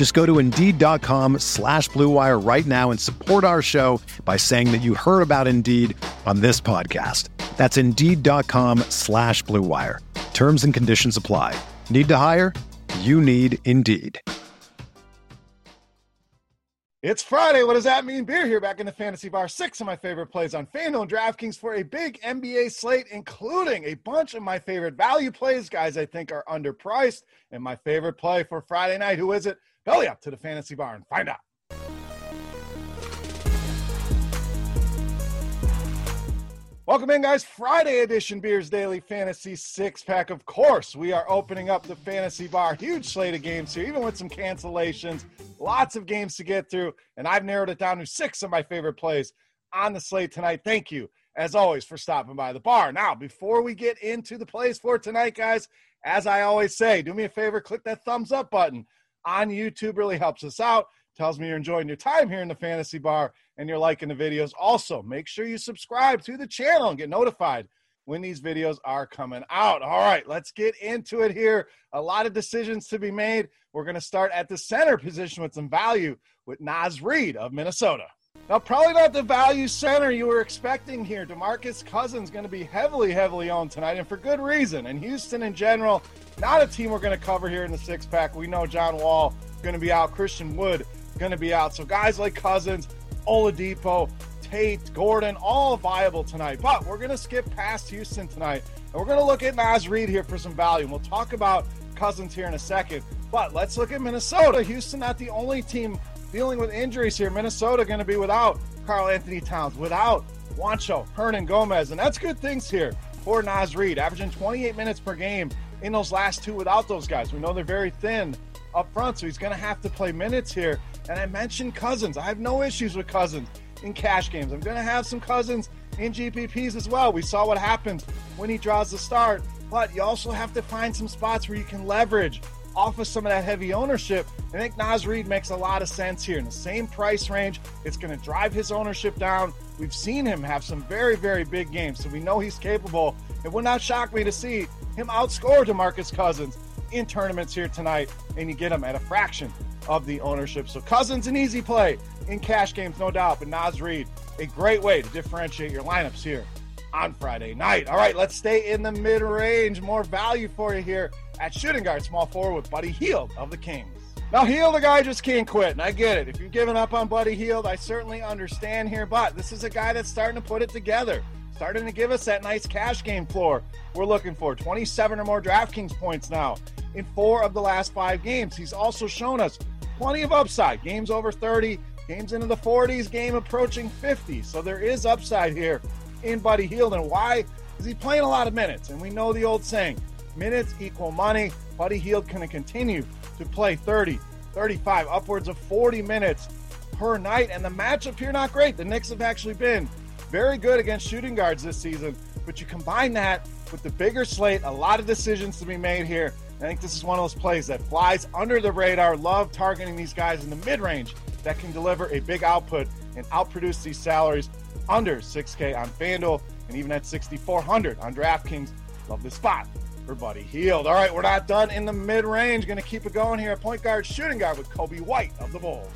Just go to Indeed.com slash BlueWire right now and support our show by saying that you heard about Indeed on this podcast. That's Indeed.com slash BlueWire. Terms and conditions apply. Need to hire? You need Indeed. It's Friday. What does that mean? Beer here back in the fantasy bar. Six of my favorite plays on FanDuel and DraftKings for a big NBA slate, including a bunch of my favorite value plays, guys I think are underpriced. And my favorite play for Friday night, who is it? Belly up to the fantasy bar and find out. Welcome in, guys. Friday edition Beers Daily Fantasy Six Pack. Of course, we are opening up the fantasy bar. Huge slate of games here, even with some cancellations. Lots of games to get through, and I've narrowed it down to six of my favorite plays on the slate tonight. Thank you, as always, for stopping by the bar. Now, before we get into the plays for tonight, guys, as I always say, do me a favor, click that thumbs up button on YouTube. Really helps us out. Tells me you're enjoying your time here in the fantasy bar and you're liking the videos. Also, make sure you subscribe to the channel and get notified when these videos are coming out. All right, let's get into it here. A lot of decisions to be made. We're going to start at the center position with some value with Naz Reid of Minnesota. Now, probably not the value center you were expecting here. DeMarcus Cousins going to be heavily, heavily owned tonight, and for good reason. And Houston in general, not a team we're going to cover here in the six pack. We know John Wall going to be out, Christian Wood going to be out. So guys like Cousins, Oladipo, Tate, Gordon, all viable tonight. But we're going to skip past Houston tonight, and we're going to look at Naz Reid here for some value. And we'll talk about Cousins here in a second. But let's look at Minnesota. Houston not the only team dealing with injuries here. Minnesota going to be without Karl-Anthony Towns, without Juancho, Hernangomez, and that's good things here for Naz Reid, averaging 28 minutes per game in those last two without those guys. We know they're very thin up front, so he's going to have to play minutes here. And I mentioned Cousins. I have no issues with Cousins in cash games. I'm going to have some Cousins in GPPs as well. We saw what happens when he draws the start, but you also have to find some spots where you can leverage off of some of that heavy ownership. I think Naz Reid makes a lot of sense here in the same price range. It's going to drive his ownership down. We've seen him have some very, very big games, so we know he's capable. It would not shock me to see him outscore DeMarcus Cousins in tournaments here tonight, and you get him at a fraction of the ownership. So Cousins an easy play in cash games, no doubt. But Naz Reid, a great way to differentiate your lineups here on Friday night. All right, let's stay in the mid range. More value for you here at shooting guard, small forward with Buddy Hield of the Kings. Now, Hield, the guy just can't quit, and I get it. If you've given up on Buddy Hield, I certainly understand here, but this is a guy that's starting to put it together, starting to give us that nice cash game floor we're looking for. 27 or more DraftKings points now in four of the last five games. He's also shown us plenty of upside. Games over 30, games into the 40s, game approaching 50. So there is upside here in Buddy Hield. And why? Is he playing a lot of minutes? And we know the old saying minutes equal money. Buddy Hield can continue to play 30, 35, upwards of 40 minutes per night. And the matchup here, not great. The Knicks have actually been very good against shooting guards this season. But you combine that with the bigger slate, a lot of decisions to be made here. I think this is one of those plays that flies under the radar. Love targeting these guys in the mid range that can deliver a big output and outproduce these salaries under 6K on FanDuel and even at 6,400 on DraftKings. Love this spot for Buddy Hield. All right, we're not done in the mid range. Going to keep it going here. Point guard, shooting guard with Coby White of the Bulls.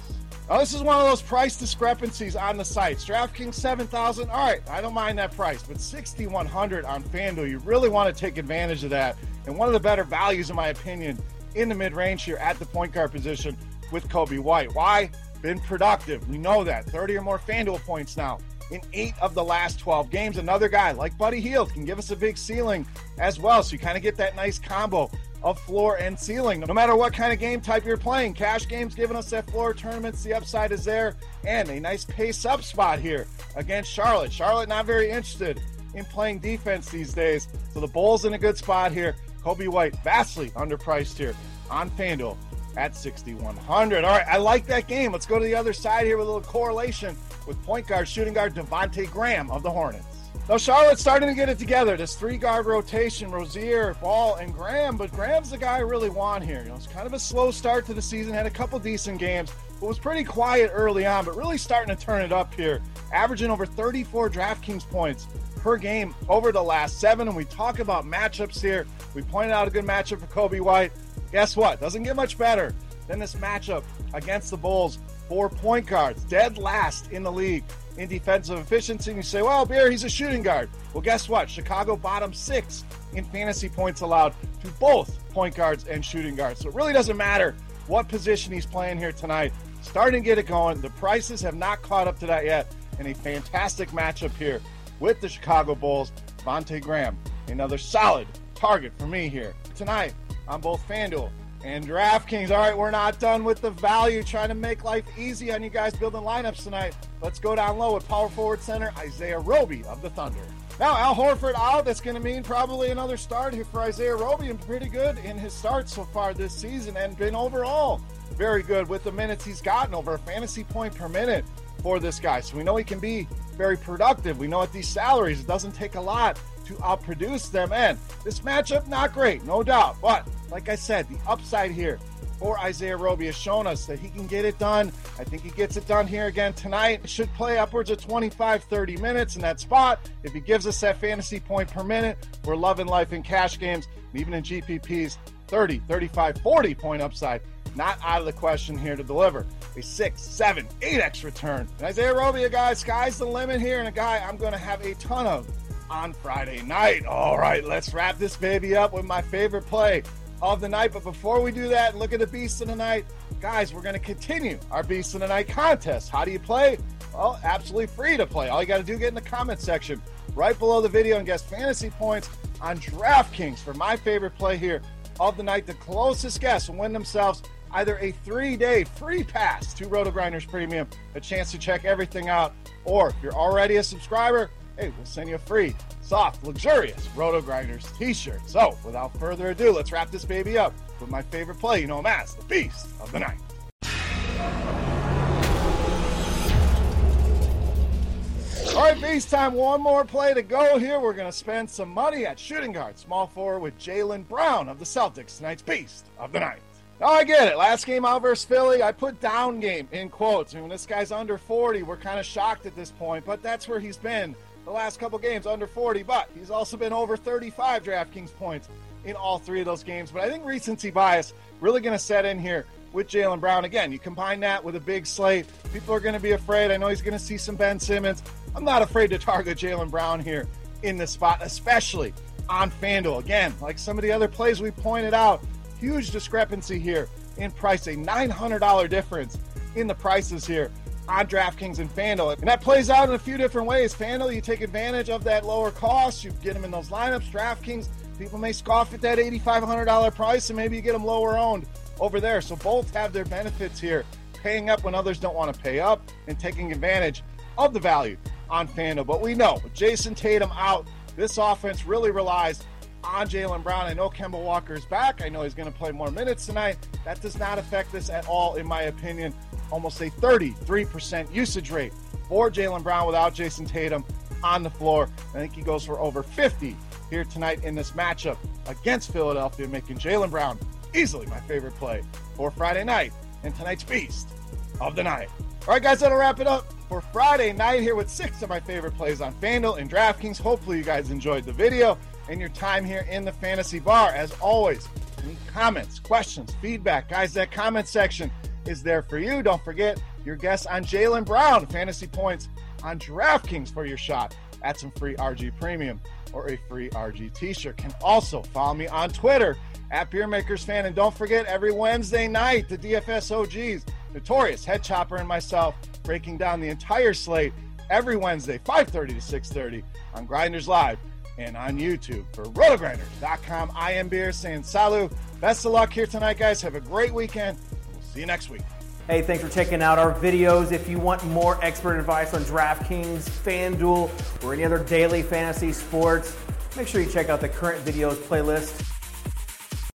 Now, this is one of those price discrepancies on the sites. DraftKings 7000 All right, I don't mind that price, but 6100 on FanDuel, you really want to take advantage of that. And one of the better values, in my opinion, in the mid range here at the point guard position with Coby White. Why? Been productive. We know that. 30 or more FanDuel points now in eight of the last 12 games. Another guy like Buddy Hield can give us a big ceiling as well. So you kind of get that nice combo of floor and ceiling. No matter what kind of game type you're playing, cash games giving us that floor tournaments. The upside is there, and a nice pace up spot here against Charlotte. Charlotte not very interested in playing defense these days, so the Bulls in a good spot here. Coby White vastly underpriced here on FanDuel at 6,100. All right, I like that game. Let's go to the other side here with a little correlation with point guard, shooting guard Devonte Graham of the Hornets. Now Charlotte's starting to get it together. This three guard rotation: Rozier, Ball, and Graham. But Graham's the guy I really want here. You know, it's kind of a slow start to the season. Had a couple decent games, but was pretty quiet early on. But really starting to turn it up here, averaging over 34 DraftKings points per game over the last seven. And we talk about matchups here. We pointed out a good matchup for Coby White. Guess what? Doesn't get much better than this matchup against the Bulls. Four point guards, dead last in the league in defensive efficiency. And you say, well, Bear, he's a shooting guard. Well, guess what? Chicago bottom six in fantasy points allowed to both point guards and shooting guards. So it really doesn't matter what position he's playing here tonight. Starting to get it going. The prices have not caught up to that yet. And a fantastic matchup here with the Chicago Bulls. Vontae Graham, another solid target for me here tonight on both FanDuel and DraftKings. All right, we're not done with the value, trying to make life easy on you guys building lineups tonight. Let's go down low with power forward center Isaiah Roby of the Thunder. Now, Al Horford out. That's going to mean probably another start here for Isaiah Roby, and pretty good in his start so far this season, and been overall very good with the minutes he's gotten over a fantasy point per minute for this guy. So we know he can be very productive. We know at these salaries, it doesn't take a lot to outproduce them. And this matchup, not great, no doubt. But like I said, the upside here for Isaiah Roby has shown us that he can get it done. I think he gets it done here again tonight. Should play upwards of 25, 30 minutes in that spot. If he gives us that fantasy point per minute, we're loving life in cash games, even in GPPs, 30, 35, 40 point upside. Not out of the question here to deliver a six, seven, eight X return. And Isaiah Roby, guys, sky's the limit here, and a guy I'm going to have a ton of on Friday night. All right, let's wrap this baby up with my favorite play of the night. But before we do that look at the Beast of the Night, guys, we're going to continue our Beast of the Night contest. How do you play? Well, absolutely free to play. All you got to do get in the comment section right below the video and guess fantasy points on DraftKings for my favorite play here of the night. The closest guess will win themselves either a three-day free pass to RotoGrinders Premium, a chance to check everything out, or if you're already a subscriber, hey, we'll send you a free, soft, luxurious RotoGrinders t shirt. So, without further ado, let's wrap this baby up with my favorite play. You know as the Beast of the Night. All right, Beast time. One more play to go here. We're going to spend some money at shooting guard, small forward with Jaylen Brown of the Celtics, tonight's Beast of the Night. Oh, I get it. Last game out versus Philly, I put down game in quotes. I mean, this guy's under 40. We're kind of shocked at this point, but that's where he's been the last couple games under 40, but he's also been over 35 DraftKings points in all three of those games. But I think recency bias really going to set in here with Jaylen Brown. Again, you combine that with a big slate, people are going to be afraid. I know he's going to see some Ben Simmons. I'm not afraid to target Jaylen Brown here in this spot, especially on FanDuel. Again, like some of the other plays we pointed out, huge discrepancy here in pricing, $900 difference in the prices here on DraftKings and FanDuel. And that plays out in a few different ways. FanDuel, you take advantage of that lower cost. You get them in those lineups. DraftKings, people may scoff at that $8,500 price, and maybe you get them lower owned over there. So both have their benefits here. Paying up when others don't want to pay up and taking advantage of the value on FanDuel. But we know with Jayson Tatum out, this offense really relies on Jaylen Brown. I know Kemba Walker is back. I know he's going to play more minutes tonight. That does not affect this at all, in my opinion almost a 33% usage rate for Jaylen Brown without Jayson Tatum on the floor. I think he goes for over 50 here tonight in this matchup against Philadelphia, making Jaylen Brown easily my favorite play for Friday night and tonight's Beast of the Night. All right, guys, that'll wrap it up for Friday night here with six of my favorite plays on FanDuel and DraftKings. Hopefully, you guys enjoyed the video and your time here in the fantasy bar. As always, any comments, questions, feedback, guys, that comment section is there for you. Don't forget your guess on Jaylen Brown, fantasy points on DraftKings for your shot at some free RG Premium or a free RG t shirt. Can also follow me on Twitter at Beermakersfan. And don't forget, every Wednesday night, the DFS OGs, Notorious Head Chopper, and myself breaking down the entire slate every Wednesday, 5.30 to 6.30 on Grinders Live and on YouTube for rotogrinders.com. I am Beer saying salut. Best of luck here tonight, guys. Have a great weekend. We'll see you next week. Hey, thanks for checking out our videos. If you want more expert advice on DraftKings, FanDuel, or any other daily fantasy sports, make sure you check out the current videos playlist